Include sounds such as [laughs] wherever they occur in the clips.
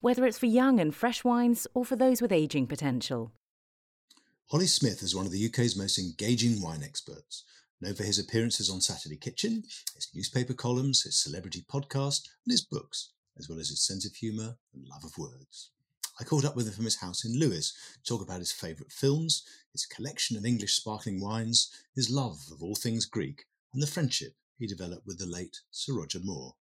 whether it's for young and fresh wines or for those with aging potential. Olly Smith is one of the UK's most engaging wine experts, known for his appearances on Saturday Kitchen, his newspaper columns, his celebrity podcast, and his books, as well as his sense of humour and love of words. I caught up with him from his house in Lewes to talk about his favourite films, his collection of English sparkling wines, his love of all things Greek, and the friendship he developed with the late Sir Roger Moore.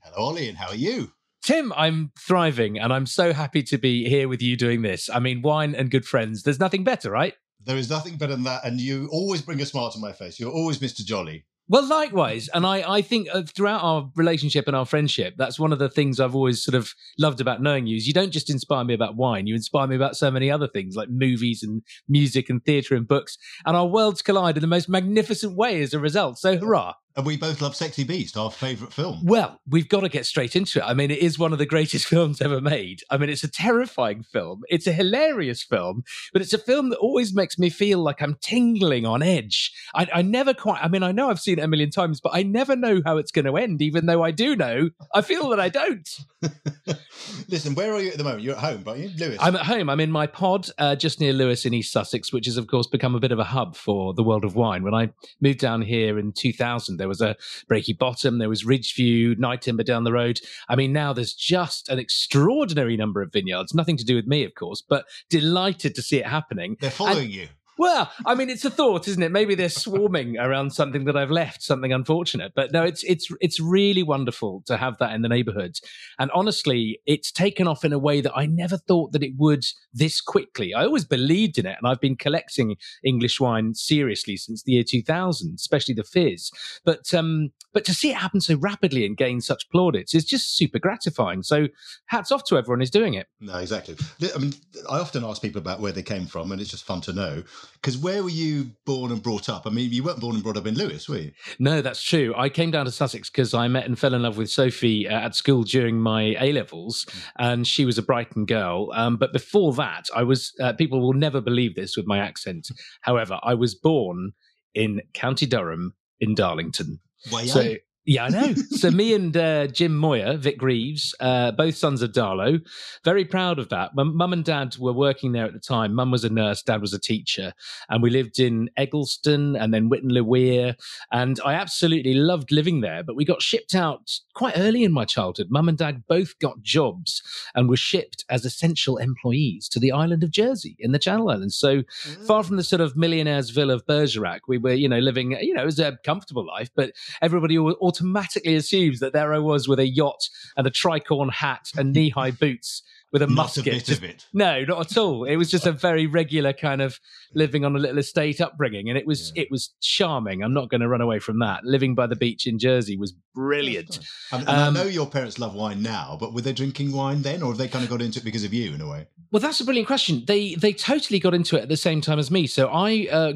Hello, Olly, and how are you? Tim, I'm thriving and I'm so happy to be here with you doing this. I mean, wine and good friends, there's nothing better, right? There is nothing better than that. And you always bring a smile to my face. You're always Mr. Jolly. Well, likewise. And I, I think uh, throughout our relationship and our friendship, that's one of the things I've always sort of loved about knowing you is you don't just inspire me about wine, you inspire me about so many other things like movies and music and theatre and books. And our worlds collide in the most magnificent way as a result. So hurrah. And we both love Sexy Beast, our favourite film. Well, we've got to get straight into it. I mean, it is one of the greatest [laughs] films ever made. I mean, it's a terrifying film. It's a hilarious film, but it's a film that always makes me feel like I'm tingling on edge. I, I never quite, I mean, I know I've seen it a million times, but I never know how it's going to end, even though I do know. I feel that I don't. [laughs] Listen, where are you at the moment? You're at home, aren't you? Lewes? I'm at home. I'm in my pod uh, just near Lewes in East Sussex, which has, of course, become a bit of a hub for the world of wine. When I moved down here in 2000, there was a Breaky Bottom, there was Ridgeview, Nyetimber down the road. I mean, now there's just an extraordinary number of vineyards. Nothing to do with me, of course, but delighted to see it happening. They're following And- you. Well, I mean, it's a thought, isn't it? Maybe they're swarming around something that I've left, something unfortunate. But no, it's it's it's really wonderful to have that in the neighbourhood. And honestly, it's taken off in a way that I never thought that it would this quickly. I always believed in it, and I've been collecting English wine seriously since the year 2000, especially the fizz. But um, but to see it happen so rapidly and gain such plaudits is just super gratifying. So hats off to everyone who's doing it. No, exactly. I mean, I often ask people about where they came from, and it's just fun to know. Because where were you born and brought up? I mean, you weren't born and brought up in Lewes, were you? No, that's true. I came down to Sussex because I met and fell in love with Sophie uh, at school during my A levels, and she was a Brighton girl. Um, but before that, I was. Uh, people will never believe this with my accent. However, I was born in County Durham in Darlington. Why? So yeah, I know. [laughs] so me and uh, Jim Moir, Vic Reeves, uh, both sons of Darlo, very proud of that. My mum and dad were working there at the time. Mum was a nurse, dad was a teacher, and we lived in Eggleston and then Witton Le Wear. And I absolutely loved living there. But we got shipped out quite early in my childhood. Mum and dad both got jobs and were shipped as essential employees to the island of Jersey in the Channel Islands. So far from the sort of millionaire's villa of Bergerac, we were, you know, living, you know, it was a comfortable life, but everybody al- automatically assumes that there I was with a yacht and a tricorn hat and knee high boots with a Not a musket. bit just- of it. no, not at all. It was just a very regular kind of living on a little estate upbringing, and it was it was charming. I'm not going to run away from that. Living by the beach in Jersey was brilliant. And, and Um, I know your parents love wine now, but were they drinking wine then, or have they kind of got into it because of you in a way? Well, that's a brilliant question. They they totally got into it at the same time as me. So I uh,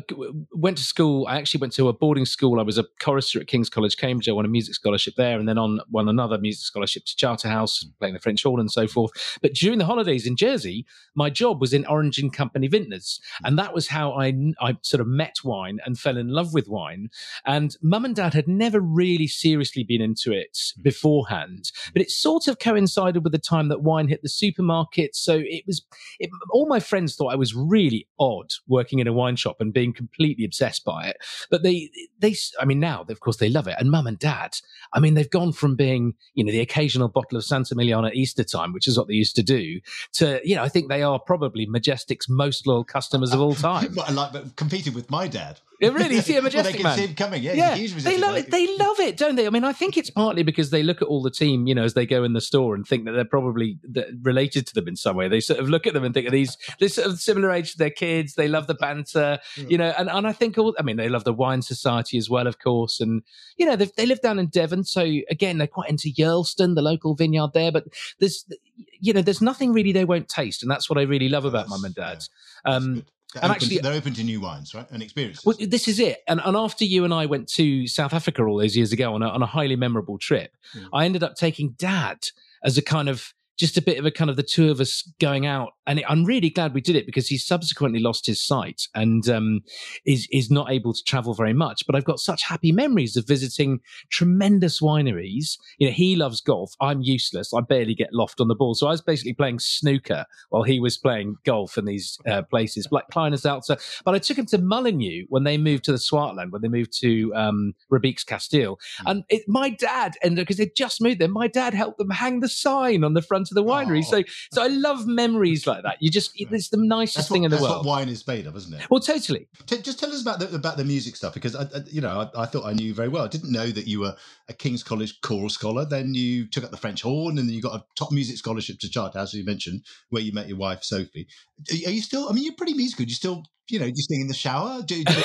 went to school. I actually went to a boarding school. I was a chorister at King's College, Cambridge. I won a music scholarship there, and then on won another music scholarship to Charterhouse, playing the French horn and so forth. But during the holidays in Jersey, my job was in Orange and Company Vintners, and that was how I I sort of met wine and fell in love with wine. And mum and dad had never really seriously been into it mm. beforehand, but it sort of coincided with the time that wine hit the supermarket. So it was, it, all my friends thought I was really odd working in a wine shop and being completely obsessed by it. But they, they, I mean, now of course they love it. And mum and dad, I mean, they've gone from being, you know, the occasional bottle of Santa Emiliana at Easter time, which is what they used to do, to, you know, I think they are probably Majestic's most loyal customers of all [laughs] time. Well, like, but competed with my dad. It really, see a majestic well, they can man. see him coming. Yeah, yeah, they love man. it. They love it, don't they? I mean, I think it's partly because they look at all the team, you know, as they go in the store and think that they're probably related to them in some way. They sort of look at them and think of these, they're sort of similar age to their kids. They love the banter, you know, and, and I think all, I mean, they love the wine society as well, of course. And, you know, they they live down in Devon. So again, they're quite into Yearlstone, the local vineyard there. But there's, you know, there's nothing really they won't taste. And that's what I really love about That's- mum and yeah. dad. That's Um. They're and open actually- they're open to new wines, right, and experiences. well, this is it. And, and after you and I went to South Africa all those years ago on a, on a highly memorable trip, Mm. I ended up taking dad as a kind of just a bit of a kind of the two of us going out. And I'm really glad we did it because he subsequently lost his sight and um, is is not able to travel very much. But I've got such happy memories of visiting tremendous wineries. You know, he loves golf. I'm useless. I barely get loft on the ball. So I was basically playing snooker while he was playing golf in these uh, places, like Kleine Zalze. But I took him to Mullineux when they moved to the Swartland, when they moved to um, Riebeek Kasteel. And it, my dad, and because they just moved there, my dad helped them hang the sign on the front of the winery. Oh. So, so I love memories [laughs] like that. You just, it's the nicest that's thing what, in the that's world. what wine is made of, isn't it? well, totally. T- just tell us about the about the music stuff because I, I you know I, I thought I knew you very well. I didn't know that you were a King's College choral scholar. Then you took up the French horn, and then you got a top music scholarship to Charterhouse, as you mentioned, where you met your wife Sophie. Are you still? I mean, you're pretty musical. Do you still, you know, do you sing in the shower? Do, do, [laughs]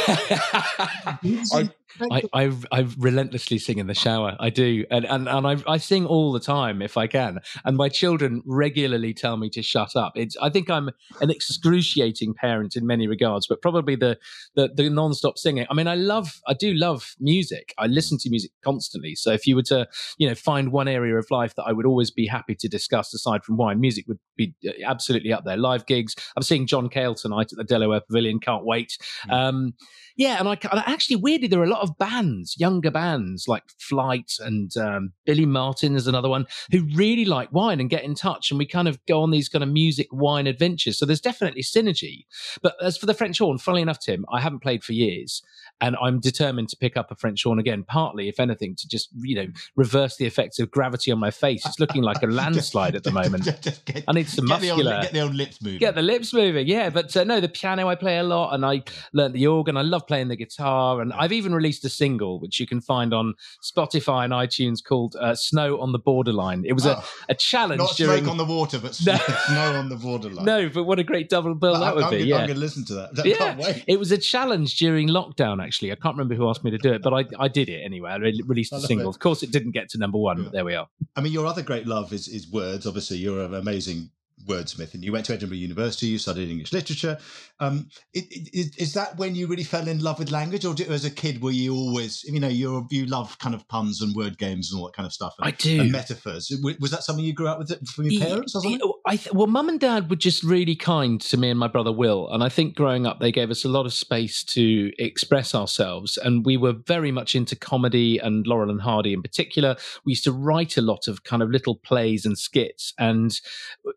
[laughs] do you sing- I, I I relentlessly sing in the shower. I do, and and and I I sing all the time if I can. And my children regularly tell me to shut up. It's I think I'm an excruciating parent in many regards, but probably the the the non-stop singing. I mean, I love I do love music. I listen to music constantly. So if you were to you know find one area of life that I would always be happy to discuss aside from wine, music would be uh, absolutely up there. Live gigs. I'm seeing John Cale tonight at the De La Warr Pavilion. Can't wait. Mm. Um, yeah, and I and actually weirdly there are a lot of bands, younger bands like Flight and um, Billy Martin is another one who really like wine and get in touch, and we kind of go on these kind of music wine adventures. So there's definitely synergy. But as for the French horn, funnily enough, Tim, I haven't played for years, and I'm determined to pick up a French horn again. Partly, if anything, to just you know reverse the effects of gravity on my face. It's looking like a [laughs] landslide at the moment. Just get, I need some get the, old, muscular. get the old lips moving. Get the lips moving, yeah. But uh, no, the piano I play a lot, and I learnt the organ. I love playing the guitar, and I've even released a single which you can find on Spotify and iTunes called uh, "Snow on the Borderline." It was Oh, a, a challenge not during. smoke on the water, but [laughs] No. snow, [laughs] snow on the borderline. no, but what a great double bill that would I'm be! gonna, yeah, I'm going to listen to that. [laughs] I yeah, can't wait. it was a challenge during lockdown. Actually, I can't remember who asked me to do it, but I, I did it anyway. I re- released a single. it. Of course, it didn't get to number one, Yeah. but there we are. I mean, your other great love is is words. Obviously, you're an amazing wordsmith, and you went to Edinburgh University. You studied English literature. Um, it, it, is- that when you really fell in love with language, or did, as a kid were you always, you know, you you love kind of puns and word games and all that kind of stuff? And, I do. and metaphors. Was that something you grew up with from your parents or something? I th- well, mum and dad were just really kind to me and my brother Will, and I think growing up they gave us a lot of space to express ourselves, and we were very much into comedy and Laurel and Hardy in particular. We used to write a lot of kind of little plays and skits, and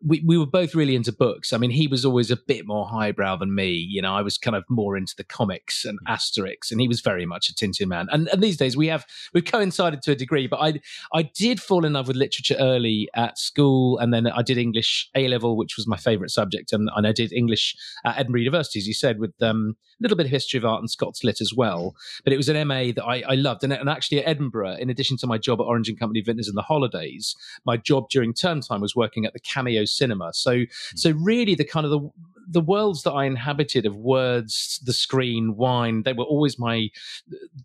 we we were both really into books. I mean, he was always a bit more highbrow than me. You know, I was kind of more into the comics and mm. Asterix, and he was very much a Tintin man. And, and these days we have we've coincided to a degree, but I I did fall in love with literature early at school, and then I did English A level, which was my favourite subject, and, and I did English at Edinburgh University, as you said, with um, a little bit of history of art and Scots lit as well. But it was an MA that I, I loved, and, and actually at Edinburgh, in addition to my job at Orange and Company Vintners in the holidays, my job during term time was working at the Cameo Cinema. So so really, the kind of the the worlds that I inhabited of words, the screen, wine, they were always my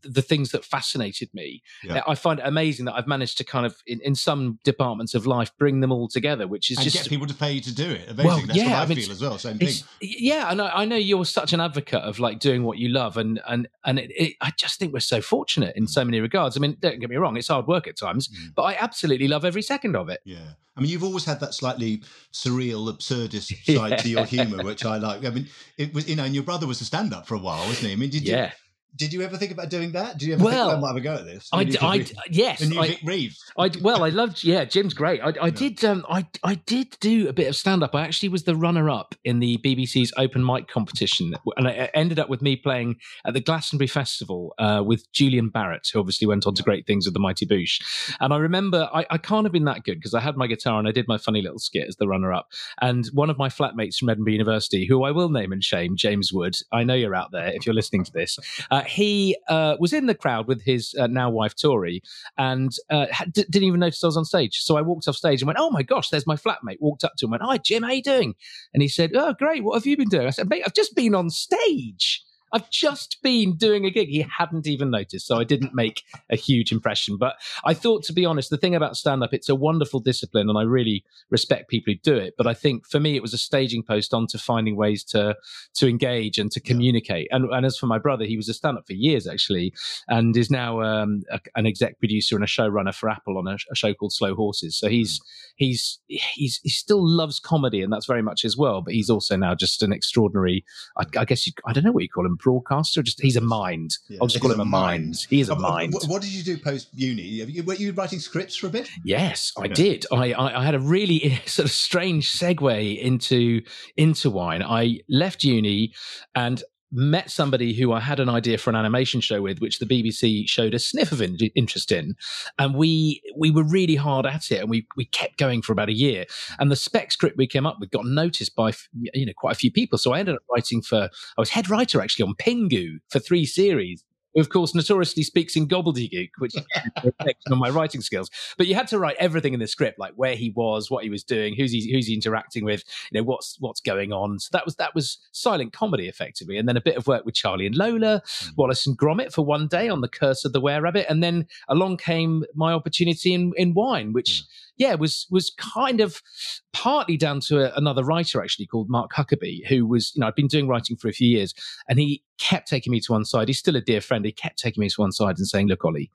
the things that fascinated me. Yeah. I find it amazing that I've managed to kind of in, in some departments of life bring them all together, which is and just get people to pay you to do it. Amazing. Well, That's yeah, what I, I mean, feel as well. Same thing. yeah, and I, I know you're such an advocate of like doing what you love, and and and it, it, I just think we're so fortunate in so many regards. I mean, don't get me wrong, it's hard work at times, Mm. but I absolutely love every second of it. Yeah. I mean, you've always had that slightly surreal, absurdist [laughs] side to your humour, which I like. I mean, it was, you know, and your brother was a stand up for a while, wasn't he? I mean, did you, Yeah, did you ever think about doing that? Do you ever Well, think I might have a go at this? I, The new d- I Vic- d- yes, I, Vic Reeves. I well, I loved. Yeah, Jim's great. I, I did. Um, I I did do a bit of stand up. I actually was the runner up in the BBC's open mic competition, and it it ended up with me playing at the Glastonbury Festival uh, with Julian Barratt, who obviously went on to great things with the Mighty Boosh. And I remember I, I can't have been that good because I had my guitar and I did my funny little skit as the runner up. And one of my flatmates from Edinburgh University, who I will name and shame, James Wood. I know you're out there if you're listening to this. Uh, Uh, he uh, was in the crowd with his uh, now wife Tori, and uh, d- didn't even notice I was on stage. So I walked off stage and went, "Oh my gosh, there's my flatmate." Walked up to him, and went, "Hi Jim, how you doing?" And he said, "Oh great, what have you been doing?" I said, "Mate, I've just been on stage." I've just been doing a gig. He hadn't even noticed. So I didn't make a huge impression. But I thought, to be honest, the thing about stand up, it's a wonderful discipline and I really respect people who do it. But I think for me, it was a staging post onto finding ways to, to engage and to communicate. And, and as for my brother, he was a stand up for years actually and is now um, a, an exec producer and a showrunner for Apple on a, a, show called Slow Horses. So he's, he's, he's, he still loves comedy and that's very much as well. But he's also now just an extraordinary, I, I guess, you, I don't know what you call him broadcaster. Just he's a mind. Yeah, I'll just call him a mind. mind. He is a um, mind. What did you do post uni? Were you writing scripts for a bit? Yes, I yeah. did. I, I, I had a really [laughs] sort of strange segue into into wine. I left uni and met somebody who I had an idea for an animation show with, which the BBC showed a sniff of in- interest in, and we we were really hard at it, and we we kept going for about a year. And the spec script we came up with got noticed by you know quite a few people, so I ended up writing for I was head writer actually on Pingu for three series who of course notoriously speaks in gobbledygook, which is [laughs] on my writing skills. But you had to write everything in the script, like where he was, what he was doing, who's he who's he interacting with, you know, what's what's going on. So that was that was silent comedy effectively, and then a bit of work with Charlie and Lola, mm. Wallace and Gromit for one day on the Curse of the Were Rabbit, and then along came my opportunity in in wine, which. Mm yeah, was was kind of partly down to a, another writer actually called Mark Huckabee, who was you know I'd been doing writing for a few years, and he kept taking me to one side. He's still a dear friend. He kept taking me to one side and saying, "Look, Olly,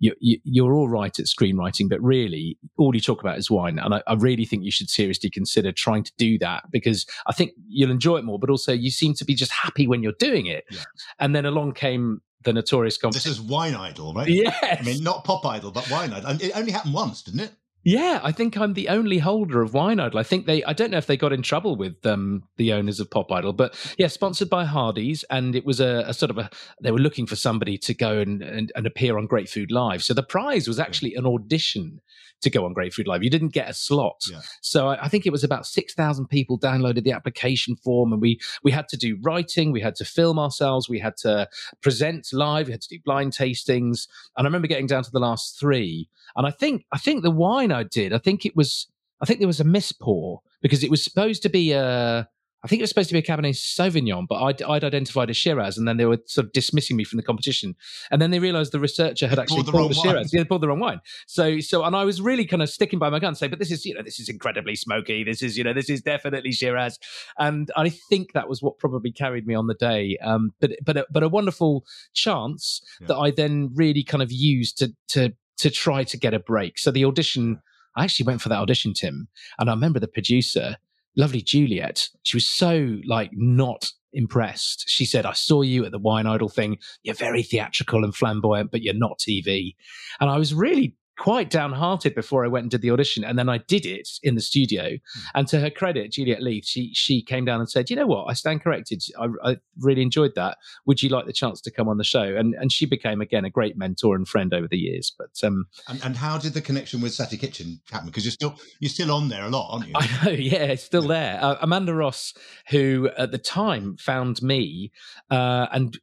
you, you, you're all right at screenwriting, but really, all you talk about is wine, and I, I really think you should seriously consider trying to do that because I think you'll enjoy it more. But also, you seem to be just happy when you're doing it." Yeah. And then along came the notorious competition. This is Wine Idol, right? [laughs] Yeah. I mean, not Pop Idol, but Wine Idol. And it only happened once, didn't it? Yeah, I think I'm the only holder of Wine Idol. I think they, I don't know if they got in trouble with um, the owners of Pop Idol, but yeah, sponsored by Hardys. And it was a, a sort of a, they were looking for somebody to go and, and, and, appear on Great Food Live. So the prize was actually an audition to go on Great Food Live. You didn't get a slot. Yeah. So I, I, think it was about 6,000 people downloaded the application form and we, we had to do writing. We had to film ourselves. We had to present live. We had to do blind tastings. And I remember getting down to the last three and I think I think the wine I did, I think it was I think there was a miss pour because it was supposed to be a I think it was supposed to be a Cabernet Sauvignon, but I'd, I'd, identified a Shiraz, and then they were sort of dismissing me from the competition. And then they realised the researcher had actually bought the, the Shiraz. Yeah, they bought the wrong wine. So, so, and I was really kind of sticking by my gun, saying, "But this is, you know, this is incredibly smoky. This is, you know, this is definitely Shiraz." And I think that was what probably carried me on the day. Um, but, but, a, but a wonderful chance yeah. that I then really kind of used to to to try to get a break. So the audition, I actually went for that audition, Tim, and I remember the producer, lovely Juliet. She was so like not impressed. She said, I saw you at the Wine Idol thing. You're very theatrical and flamboyant, but you're not TV. And I was really quite downhearted before I went and did the audition. And then I did it in the studio. Mm. And to her credit, Juliet Leith, she she came down and said, you know what, I stand corrected. I, I, really enjoyed that. Would you like the chance to come on the show? And and she became again a great mentor and friend over the years. But um, and, and how did the connection with Saturday Kitchen happen? Because you're still you're still on there a lot, aren't you? I know, [laughs] yeah, it's still there. Uh, Amanda Ross, who at the time found me uh, and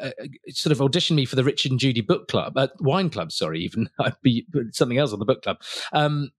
uh, sort of auditioned me for the Richard and Judy Book Club, uh, Wine Club, sorry, even [laughs] I'd be something else on the book club. Um,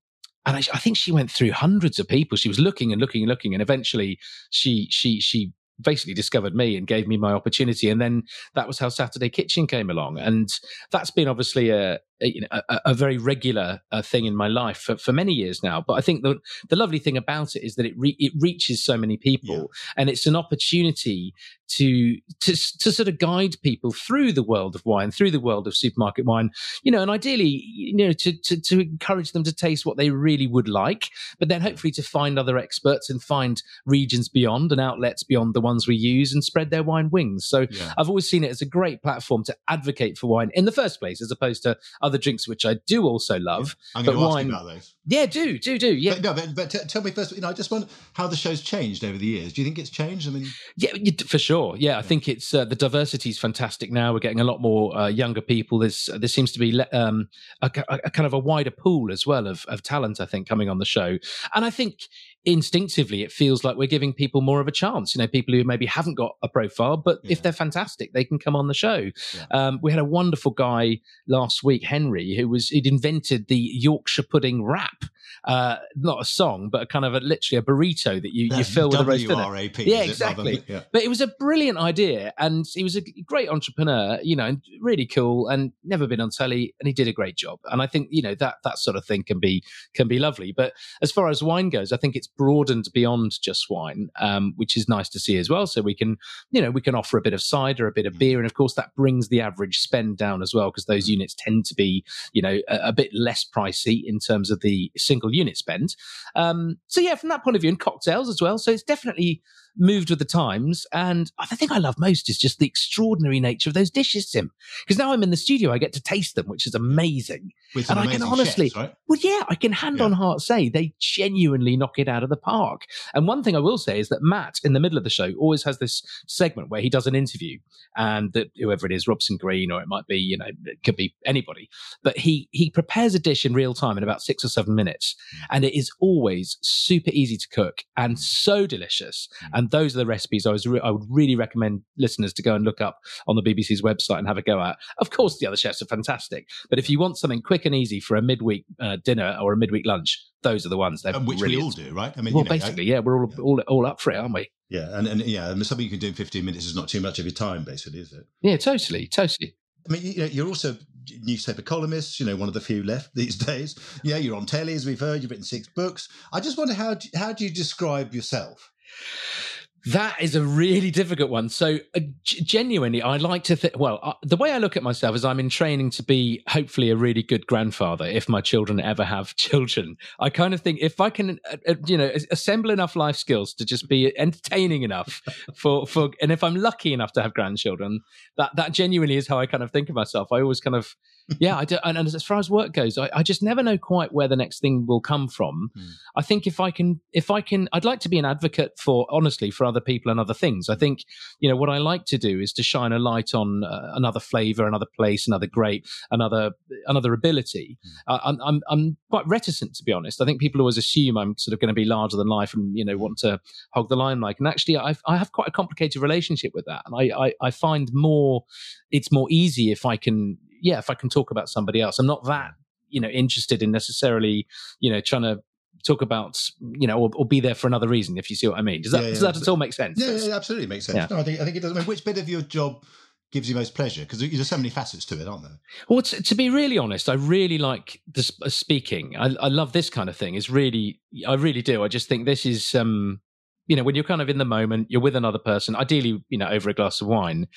and I, I, think she went through hundreds of people. She was looking and looking and looking, and eventually she she she basically discovered me and gave me my opportunity. And then that was how Saturday Kitchen came along, and that's been obviously a, a you know a, a very regular uh, thing in my life for, for many years now. But I think the the lovely thing about it is that it re- it reaches so many people, yeah. and it's an opportunity to to to sort of guide people through the world of wine, through the world of supermarket wine, you know, and ideally, you know, to to, to encourage them to taste what they really would like, but then hopefully to find other experts and find regions beyond and outlets beyond the ones we use and spread their wine wings. So yeah. I've always seen it as a great platform to advocate for wine in the first place, as opposed to other drinks which I do also love. Yeah. I'm going to ask wine, you about those. Yeah, do do do. Yeah, but, no, but, but t- tell me first. You know, I just wonder how the show's changed over the years. Do you think it's changed? I mean, yeah, for sure. Yeah, I think it's uh, the diversity is fantastic now. We're getting a lot more uh, younger people. There's there seems to be um, a, a, kind of a wider pool as well of, of talent. I think coming on the show, and I think instinctively it feels like we're giving people more of a chance you know people who maybe haven't got a profile but yeah. if they're fantastic they can come on the show yeah. um, we had a wonderful guy last week henry who was he'd invented the yorkshire pudding wrap uh, not a song but a kind of a, literally a burrito that you, you fill with a roast dinner. yeah exactly yeah. but it was a brilliant idea and he was a great entrepreneur you know really cool and never been on telly and he did a great job and i think you know that that sort of thing can be can be lovely but as far as wine goes i think it's broadened beyond just wine, um, which is nice to see as well. So we can, you know, we can offer a bit of cider, a bit of mm. beer, and of course that brings the average spend down as well because those mm. units tend to be, you know, a, a, bit less pricey in terms of the single unit spend. Um, so yeah, from that point of view, and cocktails as well. So it's definitely moved with the times. And the thing I love most is just the extraordinary nature of those dishes, Tim. Because now I'm in the studio, I get to taste them, which is amazing. And I can honestly, chefs, right? well, yeah, I can hand yeah. on heart say they genuinely knock it out of the park. And one thing I will say is that Matt, in the middle of the show, always has this segment where he does an interview, and that whoever it is, Robson Green, or it might be, you know, it could be anybody, but he he prepares a dish in real time in about six or seven minutes, mm. and it is always super easy to cook and so delicious. Mm. And and those are the recipes I was re- I would really recommend listeners to go and look up on the BBC's website and have a go at. Of course, the other chefs are fantastic, but if you want something quick and easy for a midweek uh, dinner or a midweek lunch, those are the ones. They're which brilliant. we all do, right? I mean, well, you know, basically, I, yeah, we're all, yeah. all all up for it, aren't we? Yeah, and and yeah, and something you can do in fifteen minutes is not too much of your time, basically, is it? Yeah, totally, totally. I mean, you know, you're also newspaper columnist, you know, one of the few left [laughs] these days. Yeah, you're on telly, as we've heard. You've written six books. I just wonder how do, how do you describe yourself? That is a really difficult one. So, uh, g- genuinely, I like to think. Well, uh, the way I look at myself is I'm in training to be hopefully a really good grandfather if my children ever have [laughs] children. I kind of think if I can, uh, uh, you know, assemble enough life skills to just be entertaining enough [laughs] for for, and if I'm lucky enough to have grandchildren, that that genuinely is how I kind of think of myself. I always kind of yeah, I do, and, and, as far as work goes, I, I, just never know quite where the next thing will come from. Mm. I think if I can, if I can, I'd like to be an advocate for honestly for other people and other things. I think you know what I like to do is to shine a light on uh, another flavor, another place, another grape, another another ability. Mm. Uh, I'm, I'm I'm quite reticent to be honest. I think people always assume I'm sort of going to be larger than life and you know want to hog the limelight. And actually, I I have quite a complicated relationship with that, and I I, I find more it's more easy if I can yeah, if I can talk about somebody else, I'm not that you know interested in necessarily you know trying to talk about you know or, or, be there for another reason if you see what i mean. Does that yeah, yeah. does that at all make sense? Yeah, yeah absolutely makes sense. No, i think i think it does. I mean, which bit of your job gives you most pleasure? Because there's so many facets to it aren't there? Well to, to be really honest i really like the uh, speaking. I, I love this kind of thing. Is really i really do. I just think this is um you know, when you're kind of in the moment, you're with another person, ideally, you know, over a glass of wine.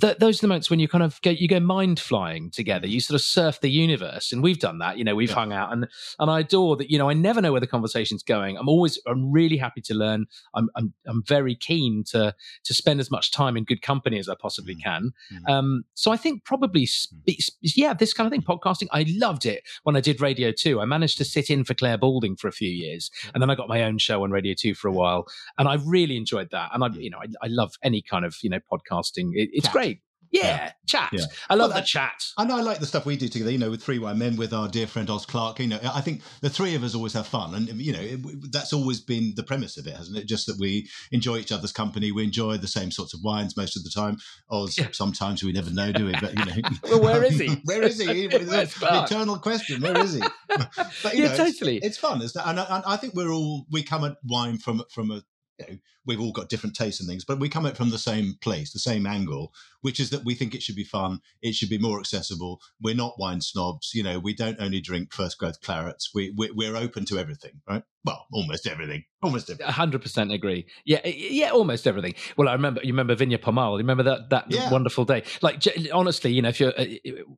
Th- those are the moments when you kind of go, you go mind flying together. You sort of surf the universe, and we've done that. You know, we've yeah. hung out, and and I adore that. You know, I never know where the conversation's going. I'm always, I'm really happy to learn. I'm, I'm, I'm very keen to to spend as much time in good company as I possibly mm. can. Mm. Um, so I think probably, mm. yeah, this kind of thing, podcasting. I loved it when I did Radio Two. I managed to sit in for Clare Balding for a few years, and then I got my own show on Radio Two for a while and I really enjoyed that. And I, you know, I, I love any kind of you know podcasting. It, it's Chat. great. Yeah, yeah, chat. Yeah. I love well, the chat. I know I like the stuff we do together. You know, with Three Wine Men, with our dear friend Oz Clarke. You know, I think the three of us always have fun, and you know, it, that's always been the premise of it, hasn't it? Just that we enjoy each other's company. We enjoy the same sorts of wines most of the time. Oz, yeah. sometimes we never know, do we? But you know, [laughs] well, where is he? [laughs] where is he? [laughs] the eternal question. Where is he? but, yeah, know, totally. It's, it's fun, isn't it? And I, and I think we're all we come at wine from from a you know, we've all got different tastes and things, but we come at it from the same place, the same angle, which is that we think it should be fun, it should be more accessible. We're not wine snobs, you know. We don't only drink first growth clarets. We, we we're open to everything, right? Well, almost everything. Almost everything. hundred percent agree. Yeah, yeah, almost everything. Well, I remember. You remember Vignes Pommales? You remember that that yeah. wonderful day? Like, honestly, you know, if you're uh,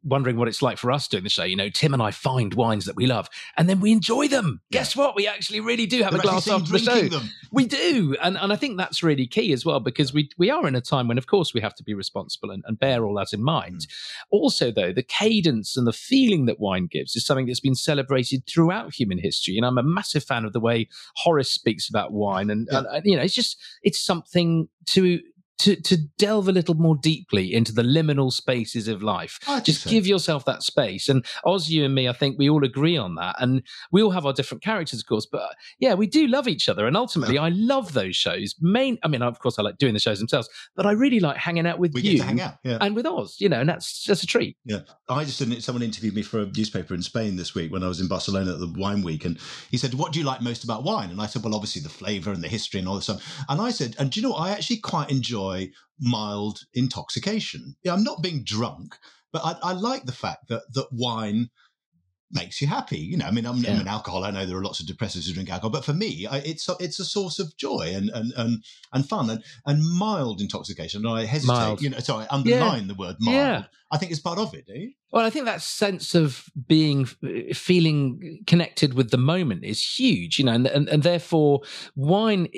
wondering what it's like for us doing the show, you know, Tim and I find wines that we love, and then we enjoy them. Yeah. Guess what? We actually really do have They're a glass after the show. Them. We do, and and I think that's really key as well because we we are in a time when, of course, we have to be responsible and, and bear all that in mind. Mm. Also, though, the cadence and the feeling that wine gives is something that's been celebrated throughout human history, and I'm a massive fan of the way Horace speaks about wine, and, yeah. and, and you know, it's just it's something to to to delve a little more deeply into the liminal spaces of life. Just so. give yourself that space. And Oz, you and me, I think we all agree on that. And we all have our different characters, of course, but uh, yeah, we do love each other. And ultimately. I love those shows. Main, I mean, of course, I like doing the shows themselves, but I really like hanging out with we you, hang out, yeah. and with Oz. You know, and that's just a treat. Yeah, I just didn't. Someone interviewed me for a newspaper in Spain this week when I was in Barcelona at the wine week, and he said, "What do you like most about wine?" And I said, "Well, obviously the flavour and the history and all this stuff." And I said, "And do you know, what? I actually quite enjoy mild intoxication. Yeah, I'm not being drunk, but I, I like the fact that that wine." makes you happy. You know, I mean, I'm, yeah. I'm, an alcohol. I know there are lots of depressors who drink alcohol, but for me, I, it's a, it's a source of joy and and and, and fun and, and mild intoxication. And I hesitate, mild. you know, sorry, underline yeah. the word mild. Yeah. I think it's part of it. Eh? Well, I think that sense of being feeling connected with the moment is huge, you know, and and, and therefore wine.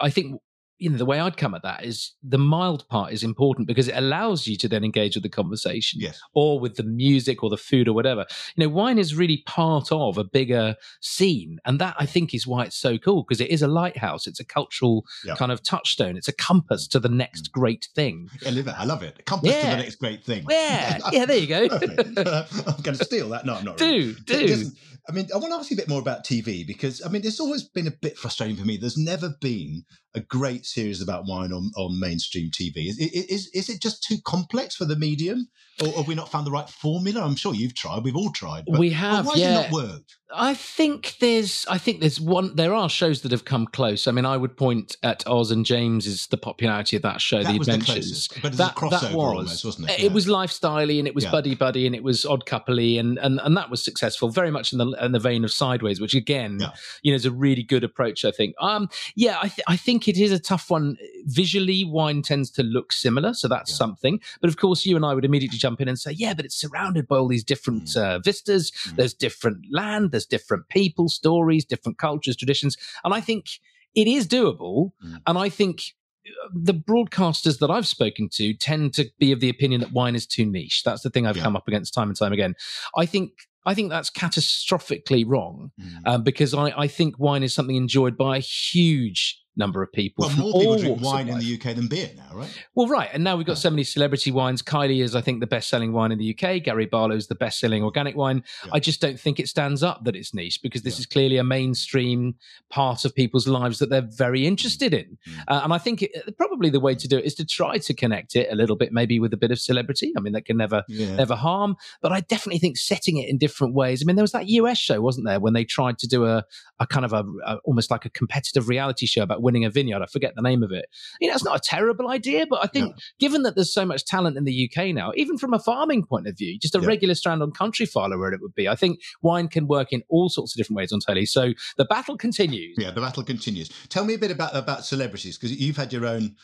I think you know the way I'd come at that is the mild part is important because it allows you to then engage with the conversation, yes. or with the music or the food or whatever. You know, wine is really part of a bigger scene, and that I think is why it's so cool because it is a lighthouse. It's a cultural yeah. kind of touchstone. It's a compass to the next mm. great thing. I love it. I love it. A compass yeah. to the next great thing. Yeah, [laughs] yeah. There you go. [laughs] I'm going to steal that. No, I'm not. [laughs] Do really. do. I mean, I want to ask you a bit more about TV because I mean, it's always been a bit frustrating for me. There's never been a great series about wine on, on mainstream TV. Is, is is it just too complex for the medium, or have we not found the right formula? I'm sure you've tried. We've all tried. But, we have. why yeah. has it not worked? I think there's. I think there's one. There are shows that have come close. I mean, I would point at Oz and James is the popularity of that show, that The Adventures. The but that, that was, almost, wasn't it? It yeah. was lifestyley and it was yeah. buddy buddy and it was odd coupley and, and and that was successful. Very much in the in the vein of Sideways, which again, yeah. you know, is a really good approach. I think. Um, yeah, I th- I think it is a tough one. Visually, wine tends to look similar, so that's something. But of course, you and I would immediately jump in and say, yeah, but it's surrounded by all these different mm. uh, vistas. Mm. There's different land. There's different people people, stories, different cultures, traditions. And I think it is doable. Mm. And I think uh, the broadcasters that I've spoken to tend to be of the opinion that wine is too niche. That's the thing I've yeah. come up against time and time again. I think I think that's catastrophically wrong mm. um, because I, I think wine is something enjoyed by a huge number of people. Well, more people drink wine in the UK than beer now, right? Well, right. And now we've got yeah. so many celebrity wines. Kylie is, I think, the best selling wine in the UK. Gary Barlow is the best selling organic wine. Yeah. I just don't think it stands up that it's niche because this yeah. is clearly a mainstream part of people's lives that they're very interested in. Mm. Uh, and I think it, probably the way to do it is to try to connect it a little bit, maybe with a bit of celebrity. I mean, that can never, never harm. But I definitely think setting it in different ways. I mean, there was that US show, wasn't there, when they tried to do a, a kind of a, a almost like a competitive reality show about winning a vineyard. I forget the name of it. You know, it's not a terrible idea, but I think yeah. given that there's so much talent in the UK now, even from a farming point of view, just a yeah. regular strand on country Countryfile where it would be. I think wine can work in all sorts of different ways on telly. So the battle continues. Yeah, the battle continues. Tell me a bit about about celebrities because you've had your own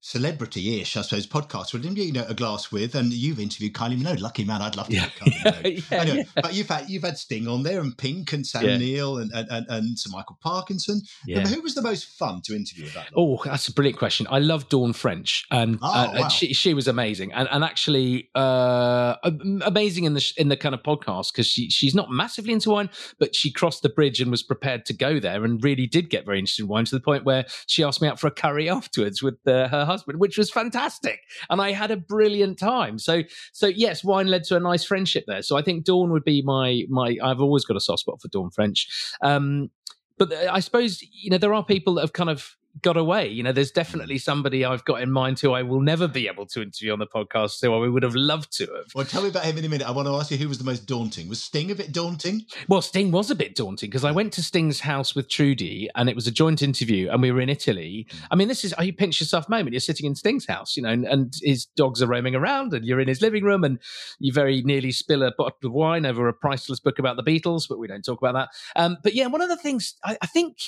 celebrity-ish, I suppose, podcast with him, you know, a glass with, and you've interviewed Kylie Minogue. Lucky man, I'd love to yeah. Kylie [laughs] Minogue. yeah, anyway, yeah. But you've had you've had Sting on there, and Pink, and Sam Neill, and, and, and, and Sir Michael Parkinson. Yeah. Who was the most fun to interview? That oh, that's a brilliant question. I love Dawn French, and, oh, uh, wow. and she she was amazing, and and actually uh, amazing in the in the kind of podcast because she she's not massively into wine, but she crossed the bridge and was prepared to go there, and really did get very interested in wine to the point where she asked me out for a curry [laughs] afterwards with uh, her husband, which was fantastic. And I had a brilliant time. So, so yes, wine led to a nice friendship there. So I think Dawn would be my, my, I've always got a soft spot for Dawn French. Um, but I suppose, you know, there are people that have kind of got away. You know, there's definitely somebody I've got in mind who I will never be able to interview on the podcast, who I would have loved to have. Well, tell me about him in a minute. I want to ask you who was the most daunting. Was Sting a bit daunting? Well, Sting was a bit daunting because I went to Sting's house with Trudie and it was a joint interview and we were in Italy. I mean, this is, you pinch yourself moment. You're sitting in Sting's house, you know, and, and his dogs are roaming around and you're in his living room and you very nearly spill a bottle of wine over a priceless book about the Beatles, but we don't talk about that. Um, but yeah, one of the things I, I think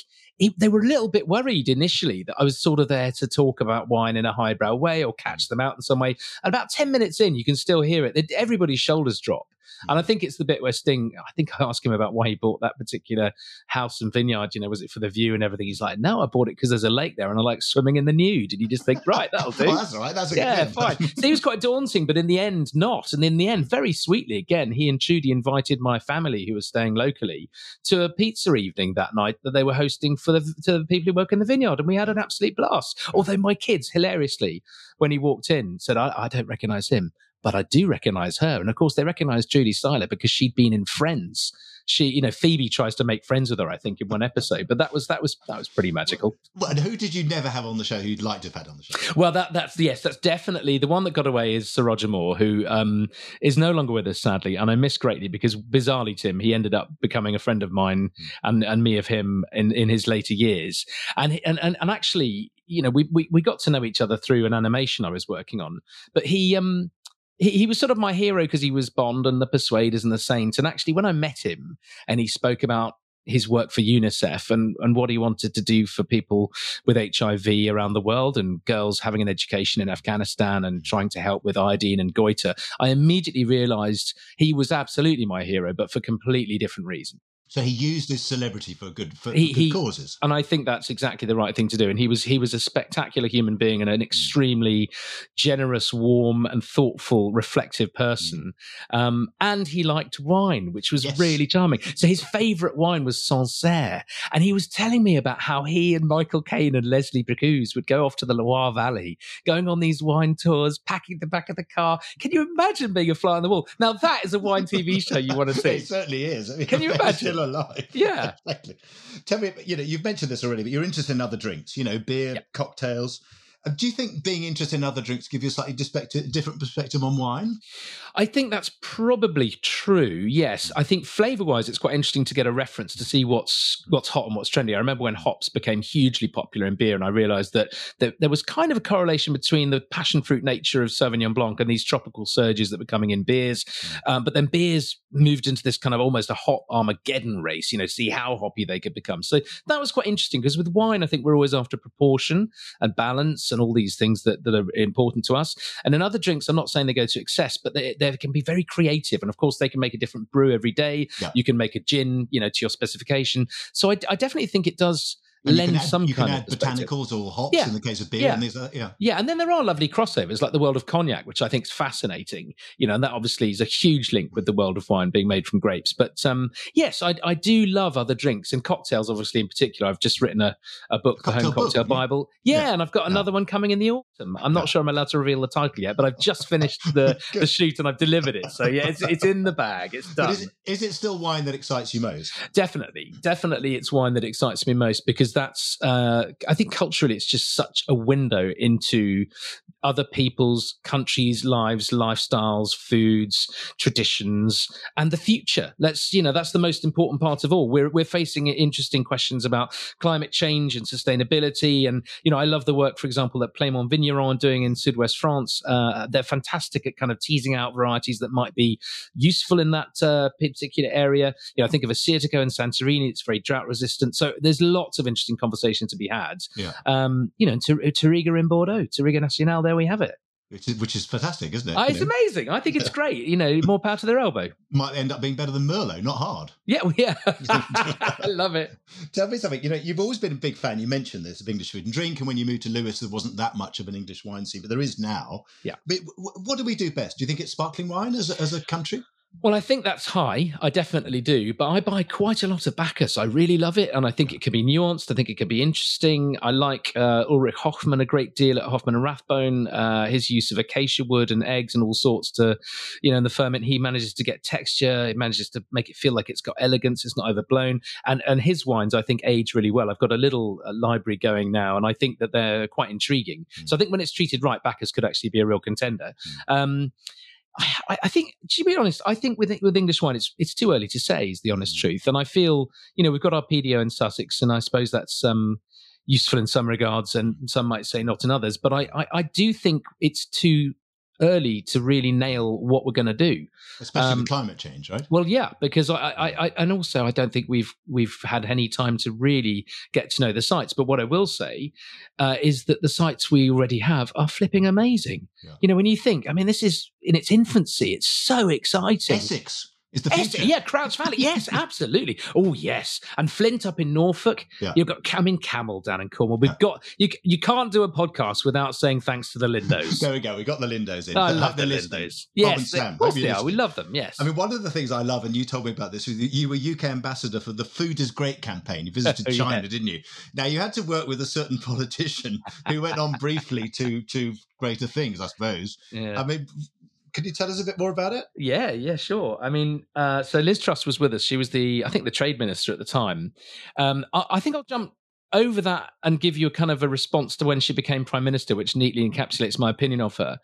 they were a little bit worried initially that I was sort of there to talk about wine in a highbrow way or catch them out in some way. And about 10 minutes in, you can still hear it. Everybody's shoulders drop. And I mm. think it's the bit where Sting, I think I asked him about why he bought that particular house and vineyard. You know, was it for the view and everything? He's like, no, I bought it because there's a lake there and I like swimming in the nude. And you just think, right, that'll [laughs] do. oh, that's all right. That's a yeah, fine. so he was quite daunting, but in the end, not. And in the end, very sweetly, again, he and Trudie invited my family who was staying locally to a pizza evening that night that they were hosting for the, to the people who work in the vineyard. And we had an absolute blast. Although my kids, hilariously, when he walked in, said, I, I don't recognize him but I do recognize her. And of course, they recognize Trudie Styler because she'd been in Friends. She, you know, Phoebe tries to make friends with her, I think, in one episode. But that was that was that was pretty magical. Well, and who did you never have on the show who you'd like to have had on the show? Well, that that's yes, that's definitely the one that got away is Sir Roger Moore, who um, is no longer with us, sadly, and I miss greatly because bizarrely, Tim, he ended up becoming a friend of mine mm. and and me of him in in his later years, and and and, and actually. You know, we, we we got to know each other through an animation I was working on, but he um he, he was sort of my hero because he was Bond and the Persuaders and the Saints. And actually, when I met him and he spoke about his work for UNICEF and, and what he wanted to do for people with HIV around the world and girls having an education in Afghanistan and trying to help with iodine and goiter, I immediately realized he was absolutely my hero, but for completely different reasons. So he used his celebrity for good for, he, good he, causes, and I think that's exactly the right thing to do. And he was he was a spectacular human being and an mm. extremely generous, warm, and thoughtful, reflective person. Mm. Um, and he liked wine, which was yes. really charming. So his favourite wine was Sancerre, and he was telling me about how he and Michael Caine and Leslie Bricusse would go off to the Loire Valley, going on these wine tours, packing the back of the car. Can you imagine being a fly on the wall? Now that is a wine TV show you want [laughs] to see. it certainly is. I mean, Can you [laughs] imagine? Alive. [laughs] Yeah. exactly. Tell me, you know, you've mentioned this already, but you're interested in other drinks, you know, beer, yep. cocktails. Do you think being interested in other drinks give you a slightly different perspective on wine? I think that's probably true. Yes, I think flavor-wise, it's quite interesting to get a reference to see what's what's hot and what's trendy. I remember when hops became hugely popular in beer, and I realized that there, there was kind of a correlation between the passion fruit nature of Sauvignon Blanc and these tropical surges that were coming in beers. Mm. Um, but then beers moved into this kind of almost a hop Armageddon race, you know, see how hoppy they could become. So that was quite interesting because with wine, I think we're always after proportion and balance and all these things that, that are important to us. And in other drinks, I'm not saying they go to excess, but they, they can be very creative. And of course, they can make a different brew every day. Yeah. You can make a gin, you know, to your specification. So I, I definitely think it does and lend add, some you kind can add of botanicals or hops yeah. in the case of beer. Yeah. And these, uh, yeah, yeah, and then there are lovely crossovers like the world of cognac, which I think is fascinating. You know, and that obviously is a huge link with the world of wine being made from grapes. But um, yes, I, I, do love other drinks and cocktails, obviously in particular. I've just written a, a book, the Home Cocktail book, Bible. Yeah. yeah. and I've got another one coming in the autumn. I'm not sure I'm allowed to reveal the title yet, but I've just finished [laughs] the, the shoot and I've delivered it. So yeah, it's, it's in the bag. It's done. Is it, is it, still wine that excites you most? Definitely, definitely, it's wine that excites me most because that's. Uh, uh, I think culturally it's just such a window into other people's countries, lives, lifestyles, foods, traditions, and the future. Let's, you know, that's the most important part of all. We're we're facing interesting questions about climate change and sustainability. And, you know, I love the work, for example, that Plaimont Vigneron are doing in Sud-West France. Uh, they're fantastic at kind of teasing out varieties that might be useful in that uh, particular area. You know, I think of Assyrtiko and Santorini, it's very drought resistant. So there's lots of interesting conversation to be had. Yeah. Um, you know, Touriga in Bordeaux, Touriga Nacional, there we have it. Which is, which is fantastic, isn't it? Oh, it's know? amazing. I think it's great. You know, more power to their elbow. Might end up being better than Merlot, not hard. Yeah, well, yeah. [laughs] I love it. Tell me something. You know, you've always been a big fan. You mentioned this of English food and drink, and when you moved to Lewes, there wasn't that much of an English wine scene, but there is now. Yeah. But what do we do best? Do you think it's sparkling wine as a, as a country? Well, I think that's high. I definitely do. But I buy quite a lot of Bacchus. I really love it. And I think it can be nuanced. I think it can be interesting. I like uh, Ulrich Hofmann a great deal at Hofmann and Rathbone. Uh, his use of acacia wood and eggs and all sorts to, you know, in the ferment, he manages to get texture. He manages to make it feel like it's got elegance. It's not overblown. And, and his wines, I think, age really well. I've got a little uh, library going now, and I think that they're quite intriguing. Mm. So I think when it's treated right, Bacchus could actually be a real contender. Mm. Um, I, I, think, to be honest, I think with with English wine, it's it's too early to say. Is the honest mm. truth, and I feel you know we've got our PDO in Sussex, and I suppose that's um, useful in some regards, and some might say not in others. But I, I, I do think it's too early to really nail what we're going to do. Especially um, with climate change, right? Well, yeah, because I, I, I, and also I don't think we've we've had any time to really get to know the sites. But what I will say uh, is that the sites we already have are flipping amazing. Yeah. You know, when you think, I mean, this is in its infancy. It's so exciting. Essex. Is the future. yeah, Crouch Valley. [laughs] Yes, absolutely. Oh, yes. And Flint up in Norfolk. Yeah. You've got Cam in Camel down in Cornwall. We've yeah. got you. You can't do a podcast without saying thanks to the Lindos. [laughs] there we go. We got the Lindos in. I love the Lindos. Yes, Sam, of course they are. We love them. Yes. I mean, one of the things I love, and you told me about this, you were UK ambassador for the Food is Great campaign. You visited [laughs] oh, China, yeah. didn't you? Now you had to work with a certain politician who went on briefly to to greater things, I suppose. Yeah. I mean, could you tell us a bit more about it? Yeah, yeah, sure. I mean, uh, so Liz Truss was with us. She was the, I think, the trade minister at the time. Um, I, I, think I'll jump over that and give you a kind of a response to when she became prime minister, which neatly encapsulates my opinion of her.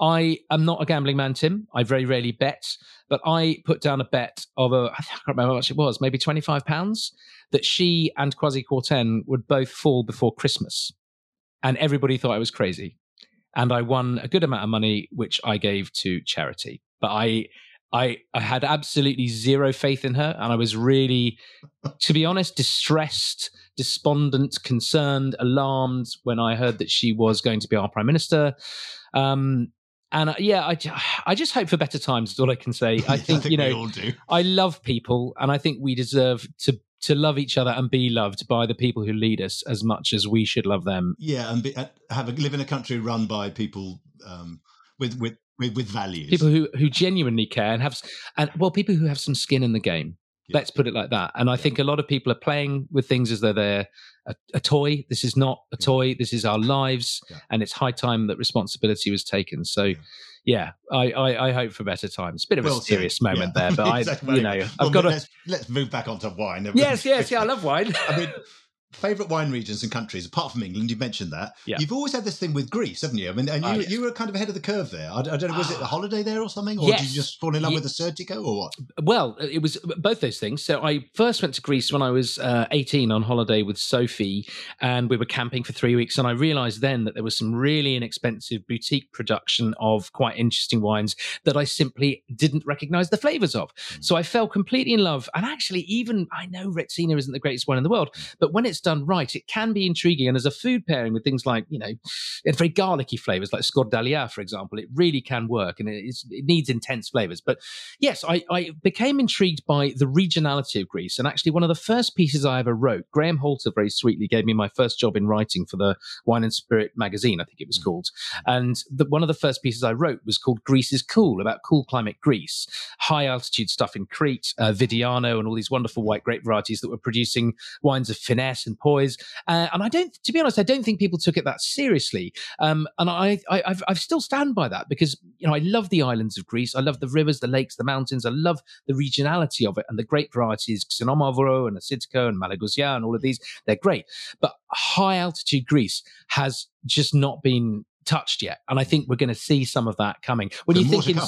I am not a gambling man, Tim. I very rarely bet, but I put down a bet of a, I can't remember how much it was, maybe twenty five pounds, that she and Kwasi Kwarteng would both fall before Christmas, and everybody thought I was crazy and I won a good amount of money, which I gave to charity. But I, I, I had absolutely zero faith in her, and I was really, to be honest, distressed, despondent, concerned, alarmed when I heard that she was going to be our prime minister. Um, and uh, yeah, I, I just hope for better times. Is all I can say. [laughs] I think, I think you know, I love people, and I think we deserve to to love each other and be loved by the people who lead us as much as we should love them. Yeah, and be, uh, have a, live in a country run by people um, with, with with with values, people who who genuinely care and have and well, people who have some skin in the game. Yeah. Let's put it like that. And I yeah. think a lot of people are playing with things as though they're a, a toy. This is not a toy. This is our lives, yeah. and it's high time that responsibility was taken. So yeah, I, I, I, hope for better times. Bit of well, a serious yeah, moment yeah. there, but [laughs] I, you know, I've well, got to. Let's, let's move back onto wine. Yes, yes, yeah, I [laughs] love wine. I mean, favorite wine regions and countries apart from England? You mentioned that. Yeah. You've always had this thing with Greece, haven't you? I mean, and you, oh, yes. you were kind of ahead of the curve there. I, I don't know, was it a holiday there or something, or yes. did you just fall in love with the Assyrtiko, or what? Well, it was both those things. So I first went to Greece when I was uh, 18 on holiday with Sophie, and we were camping for three weeks. And I realised then that there was some really inexpensive boutique production of quite interesting wines that I simply didn't recognise the flavours of. Mm. So I fell completely in love. And actually, even I know Retsina isn't the greatest wine in the world, mm. but when it's done right, it can be intriguing. And as a food pairing with things like, you know, very garlicky flavors like scordalia, for example, it really can work and it, it needs intense flavors. But yes, I, I, became intrigued by the regionality of Greece. And actually, one of the first pieces I ever wrote, Graham Halter very sweetly gave me my first job in writing for the Wine and Spirit magazine, I think it was mm. called. And the, one of the first pieces I wrote was called Greece is Cool, about cool climate Greece, high altitude stuff in Crete, uh, Vidiano, and all these wonderful white grape varieties that were producing wines of finesse and poise uh, and I don't, to be honest, I don't think people took it that seriously. Um, and I, I, I've, I've still stand by that because you know I love the islands of Greece. I love the rivers, the lakes, the mountains. I love the regionality of it and the great varieties, Xinomavro and Assyrtiko and Malagousia and all of these. They're great, but high altitude Greece has just not been touched yet. And I think we're going to see some of that coming. When you think in,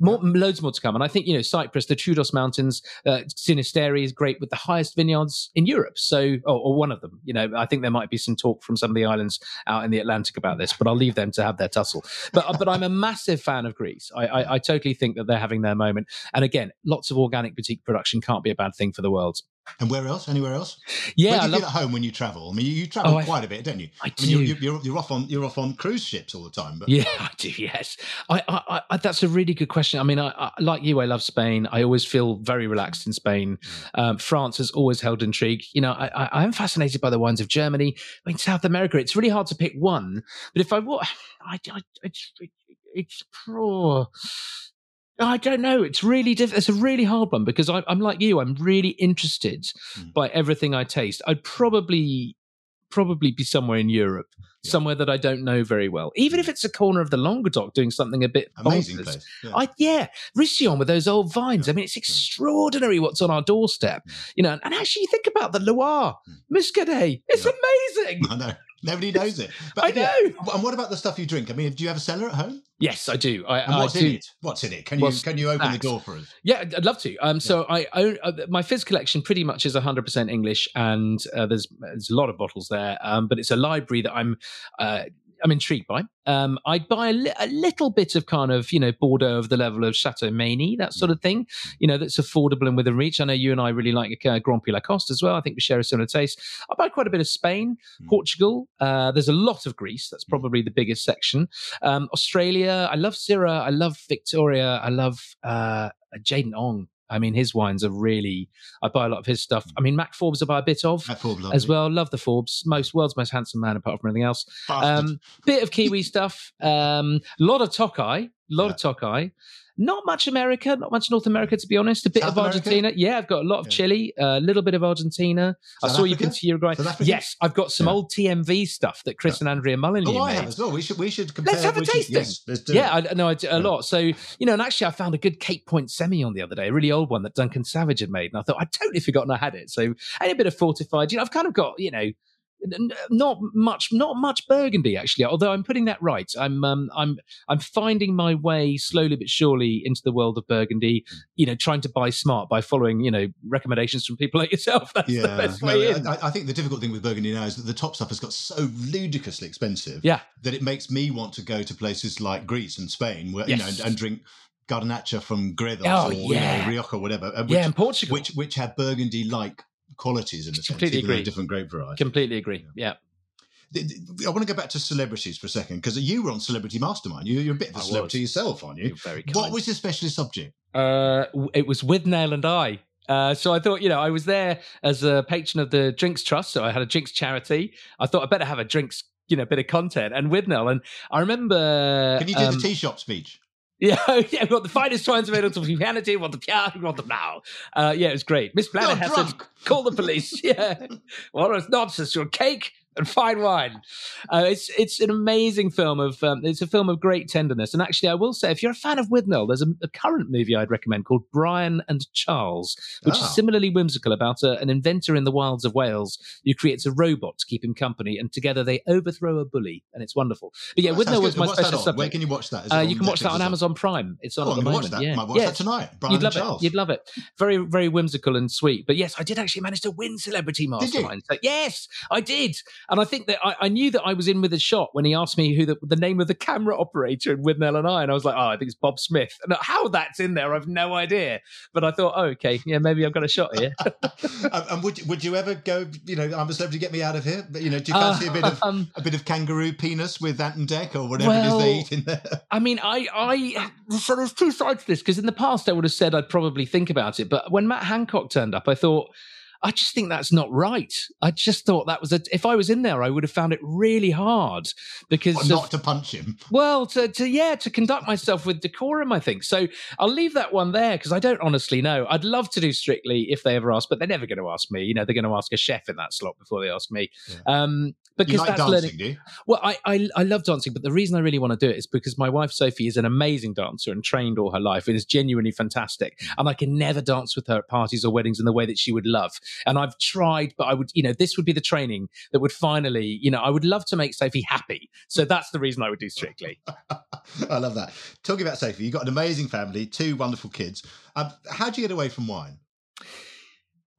more, loads more to come. And I think, you know, Cyprus, the Troodos Mountains, uh, Sinisterre is great with the highest vineyards in Europe. So, or, or, one of them, you know, I think there might be some talk from some of the islands out in the Atlantic about this, but I'll leave them to have their tussle. But, uh, but I'm a massive fan of Greece. I, I, I totally think that they're having their moment. And again, lots of organic boutique production can't be a bad thing for the world. And where else? Anywhere else? Yeah, Where do you love... at home when you travel? I mean, you, you travel oh, quite I, a bit, don't you? I, I mean, do. You're, you're, you're, off on you're off on cruise ships all the time. But yeah, [laughs] I do. Yes, I, I, that's a really good question. I mean, I, like you, I love Spain. I always feel very relaxed in Spain. Mm. Um, France has always held intrigue. You know, I, I, am fascinated by the wines of Germany. I mean, South America. It's really hard to pick one, but if I, [sighs] I, I it's, it's. I don't know. It's really diff- It's a really hard one because I, am like you. I'm really interested mm. by everything I taste. I'd probably probably be somewhere in Europe, yeah. somewhere that I don't know very well. Even if hmm. it's a corner of the Languedoc doing something a bit amazing bonkers. place. Yeah. I yeah, Roussillon with those old vines. Yeah. I mean, it's extraordinary what's on our doorstep. Hmm. You know, and actually think about the Loire, mm. Muscadet. It's amazing. [laughs] I know. Nobody knows it. [laughs] But I know. And what about the stuff you drink? I mean, do you have a cellar at home? Yes, I do. I, and what's I do. in it? What's in it? Can you can you open the door for us? Yeah, I'd love to. Um, so yeah. I own uh, my fizz collection pretty much is 100% English, and uh, there's there's a lot of bottles there. Um, but it's a library that I'm. Uh, I'm intrigued by. Um, I'd buy a, li- a, little bit of kind of, you know, Bordeaux of the level of Chateau Meyney, that sort of thing, you know, that's affordable and within reach. I know you and I really like uh, Grand-Puy-Lacoste as well. I think we share a similar taste. I buy quite a bit of Spain, mm. Portugal. Uh, there's a lot of Greece. That's hmm. probably the biggest section. Um, Australia. I love Syrah. I love Victoria. I love uh, Jayden Ong. I mean, his wines are really. I buy a lot of his stuff. I mean, Mac Forbes I buy a bit of Forbes, as well. Love the Forbes, most world's most handsome man apart from anything else. Um, bit of Kiwi stuff. A um, lot of Tokai, a lot yeah. of Tokai. Not much America, not much North America, to be honest. A bit South of Argentina. America? Yeah, I've got a lot of yeah. Chile, a little bit of Argentina. South I saw Africa? you been to Uruguay. Yes, I've got some yeah. old TMV stuff that Chris and Andrea Mullineux oh, I have as well. We should we should compare. Let's have a tasting. Yes, yeah. I know I a lot. So you know, and actually, I found a good Cape Point Semillon the other day, a really old one that Duncan Savage had made, and I thought I'd totally forgotten I had it. So and a bit of fortified. You know, I've kind of got you know not much not much burgundy actually although i'm putting that right i'm um, i'm i'm finding my way slowly but surely into the world of burgundy you know trying to buy smart by following you know recommendations from people like yourself [laughs] that's yeah, the best way no, I, I, think the difficult thing with burgundy now is that the top stuff has got so ludicrously expensive yeah that it makes me want to go to places like greece and spain where yes. you know and, and drink Garnacha from Gredos oh, or yeah. you know, Rioja, whatever. Which, yeah, in Portugal, which which have Burgundy like qualities in the completely agree. different grape varieties. Completely agree. Yeah. I want to go back to celebrities for a second because you were on Celebrity Mastermind. You, are a bit of a I celebrity was. yourself, aren't you? You're very kind. What was your specialist subject? Uh, it was Withnail and I. Uh, so I thought, you know, I was there as a patron of the Drinks Trust, so I had a drinks charity. I thought I better have a drinks, you know, bit of content and Withnail. And I remember. Can you do um, the tea shop speech? Yeah, [laughs] yeah, we've got the finest wines available to humanity. We want them here, we want them now. Uh, yeah, it was great. Miss Blanner has said, call the police. [laughs] yeah. well, it's nonsense. Your cake and [laughs] fine wine. Uh, it's it's an amazing film of um, it's a film of great tenderness. And actually, I will say, if you're a fan of Withnail, there's a, a current movie I'd recommend called Brian and Charles, which oh. is ah. similarly whimsical about a, an inventor in the wilds of Wales who creates a robot to keep him company, and together they overthrow a bully, and it's wonderful. But yeah, Withnail was my What's special subject. Where can you watch that? Uh, you can watch that on Amazon Prime. It's on oh, at the moment. That. Yeah, Might watch yeah. that tonight. Brian You'd love Charles. it. You'd love it. Very very whimsical and sweet. But yes, I did actually manage to win Celebrity Mastermind. So, yes, I did, and I think that I, I knew that I was in with a shot when he asked me who the, the name of the camera operator in Withnail and I, and I was like, oh, I think it's Bob Smith. And how that's in there, I've no idea. But I thought, oh, okay, yeah, maybe I've got a shot here. [laughs] and would would you ever go? You know, I'm a celebrity, get me out of here. But you know, do you fancy uh, a bit of um, a bit of kangaroo penis with that and deck or whatever well, it is they eat in there? [laughs] I mean, I I so there's two sides to this because in the past I would have said I'd probably think about it, but when Matt Hancock turned up, I thought I just think that's not right. I just thought that was a. If I was in there, I would have found it really hard because well, not of, to punch him. Well, to, to yeah, to conduct myself with decorum. I think so. I'll leave that one there because I don't honestly know. I'd love to do strictly if they ever ask, but they're never going to ask me. You know, they're going to ask a chef in that slot before they ask me. Yeah. Um, because you like that's dancing, learning. Well, I, I I love dancing, but the reason I really want to do it is because my wife Sophie is an amazing dancer and trained all her life. It is genuinely fantastic, and I can never dance with her at parties or weddings in the way that she would love. And I've tried, but I would, you know, this would be the training that would finally, you know, I would love to make Sophie happy. So that's the reason I would do Strictly. [laughs] I love that. Talking about Sophie, you've got an amazing family, two wonderful kids. Um, how do you get away from wine?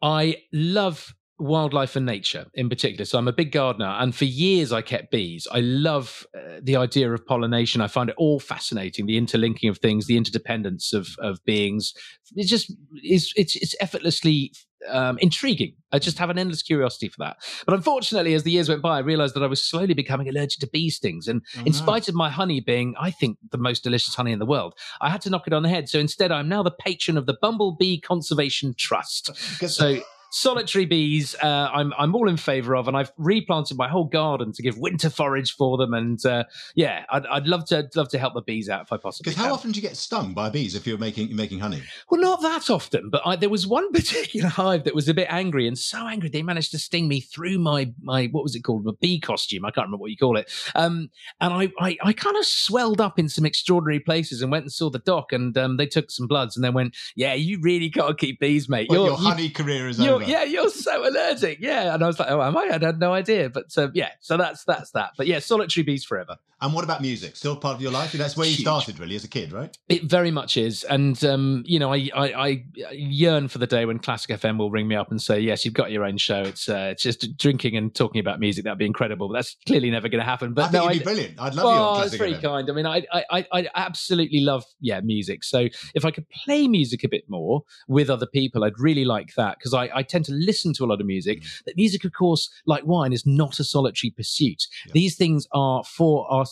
I love wildlife and nature in particular. So I'm a big gardener, and for years I kept bees. I love uh, the idea of pollination. I find it all fascinating, the interlinking of things, the interdependence of of beings. It just is it's it's effortlessly um, intriguing. I just have an endless curiosity for that. But unfortunately, as the years went by, I realized that I was slowly becoming allergic to bee stings. And oh, in spite of my honey being, I think, the most delicious honey in the world, I had to knock it on the head. So instead, I'm now the patron of the Bumblebee Conservation Trust. so solitary bees, uh, I'm I'm all in favour of, and I've replanted my whole garden to give winter forage for them. And uh, yeah, I'd, I'd love to love to help the bees out if I possibly. Can. Because how often do you get stung by bees if you're making making honey? Well, not that often, but I, there was one [laughs] particular hive that was a bit angry, and so angry they managed to sting me through my my what was it called, my bee costume? I can't remember what you call it. Um, and I I, I kind of swelled up in some extraordinary places and went and saw the doc, and um, they took some bloods, and then went, yeah, you really got to keep bees, mate. Well, your honey career is over oh, yeah, you're so allergic. Yeah, and I was like, oh, am I? I had no idea. But uh, yeah, so that's that's that. But yeah, solitary bees forever. And what about music? Still part of your life? That's where you Huge. started, really, as a kid, right? It very much is. And um, you know, I, I, I yearn for the day when Classic FM will ring me up and say, "Yes, you've got your own show. It's uh, it's just drinking and talking about music. That'd be incredible." But that's clearly never going to happen. But I think no, it'd be brilliant. I'd love well, you on Classic very kind. I mean, I, I I absolutely love yeah music. So if I could play music a bit more with other people, I'd really like that because I, I tend to listen to a lot of music. Mm. That music, of course, like wine, is not a solitary pursuit. Yeah. These things are for our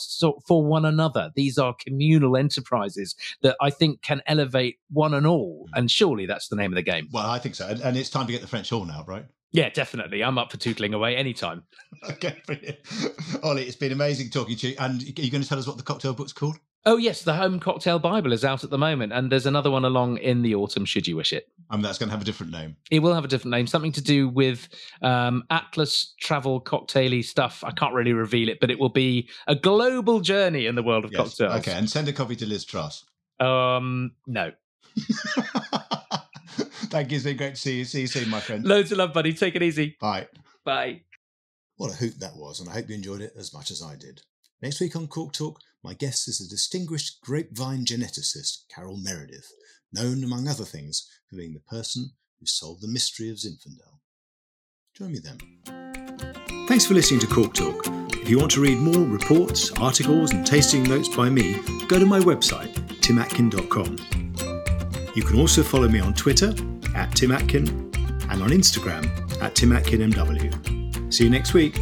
for one another. These are communal enterprises that I think can elevate one and all. Mm. And surely that's the name of the game. Well, I think so. And, and it's time to get the French horn out, right? Yeah, definitely. I'm up for tootling away anytime. [laughs] okay, brilliant. Olly, it's been amazing talking to you. And are you going to tell us what the cocktail book's called? Oh yes, the Home Cocktail Bible is out at the moment, and there's another one along in the autumn. Should you wish it? And that's going to have a different name. It will have a different name, something to do with um, Atlas travel cocktaily stuff. I can't really reveal it, but it will be a global journey in the world of yes. cocktails. Okay, and send a copy to Liz Truss. Um, no. [laughs] Thank you. It's been great to see you. See you soon, my friend. Loads of love, buddy. Take it easy. Bye. Bye. What a hoot that was, and I hope you enjoyed it as much as I did. Next week on Cork Talk, my guest is the distinguished grapevine geneticist Carol Meredith, known, among other things, for being the person who solved the mystery of Zinfandel. Join me then. Thanks for listening to Cork Talk. If you want to read more reports, articles, and tasting notes by me, go to my website, timatkin.com. You can also follow me on Twitter at timatkin and on Instagram at timatkinmw. See you next week.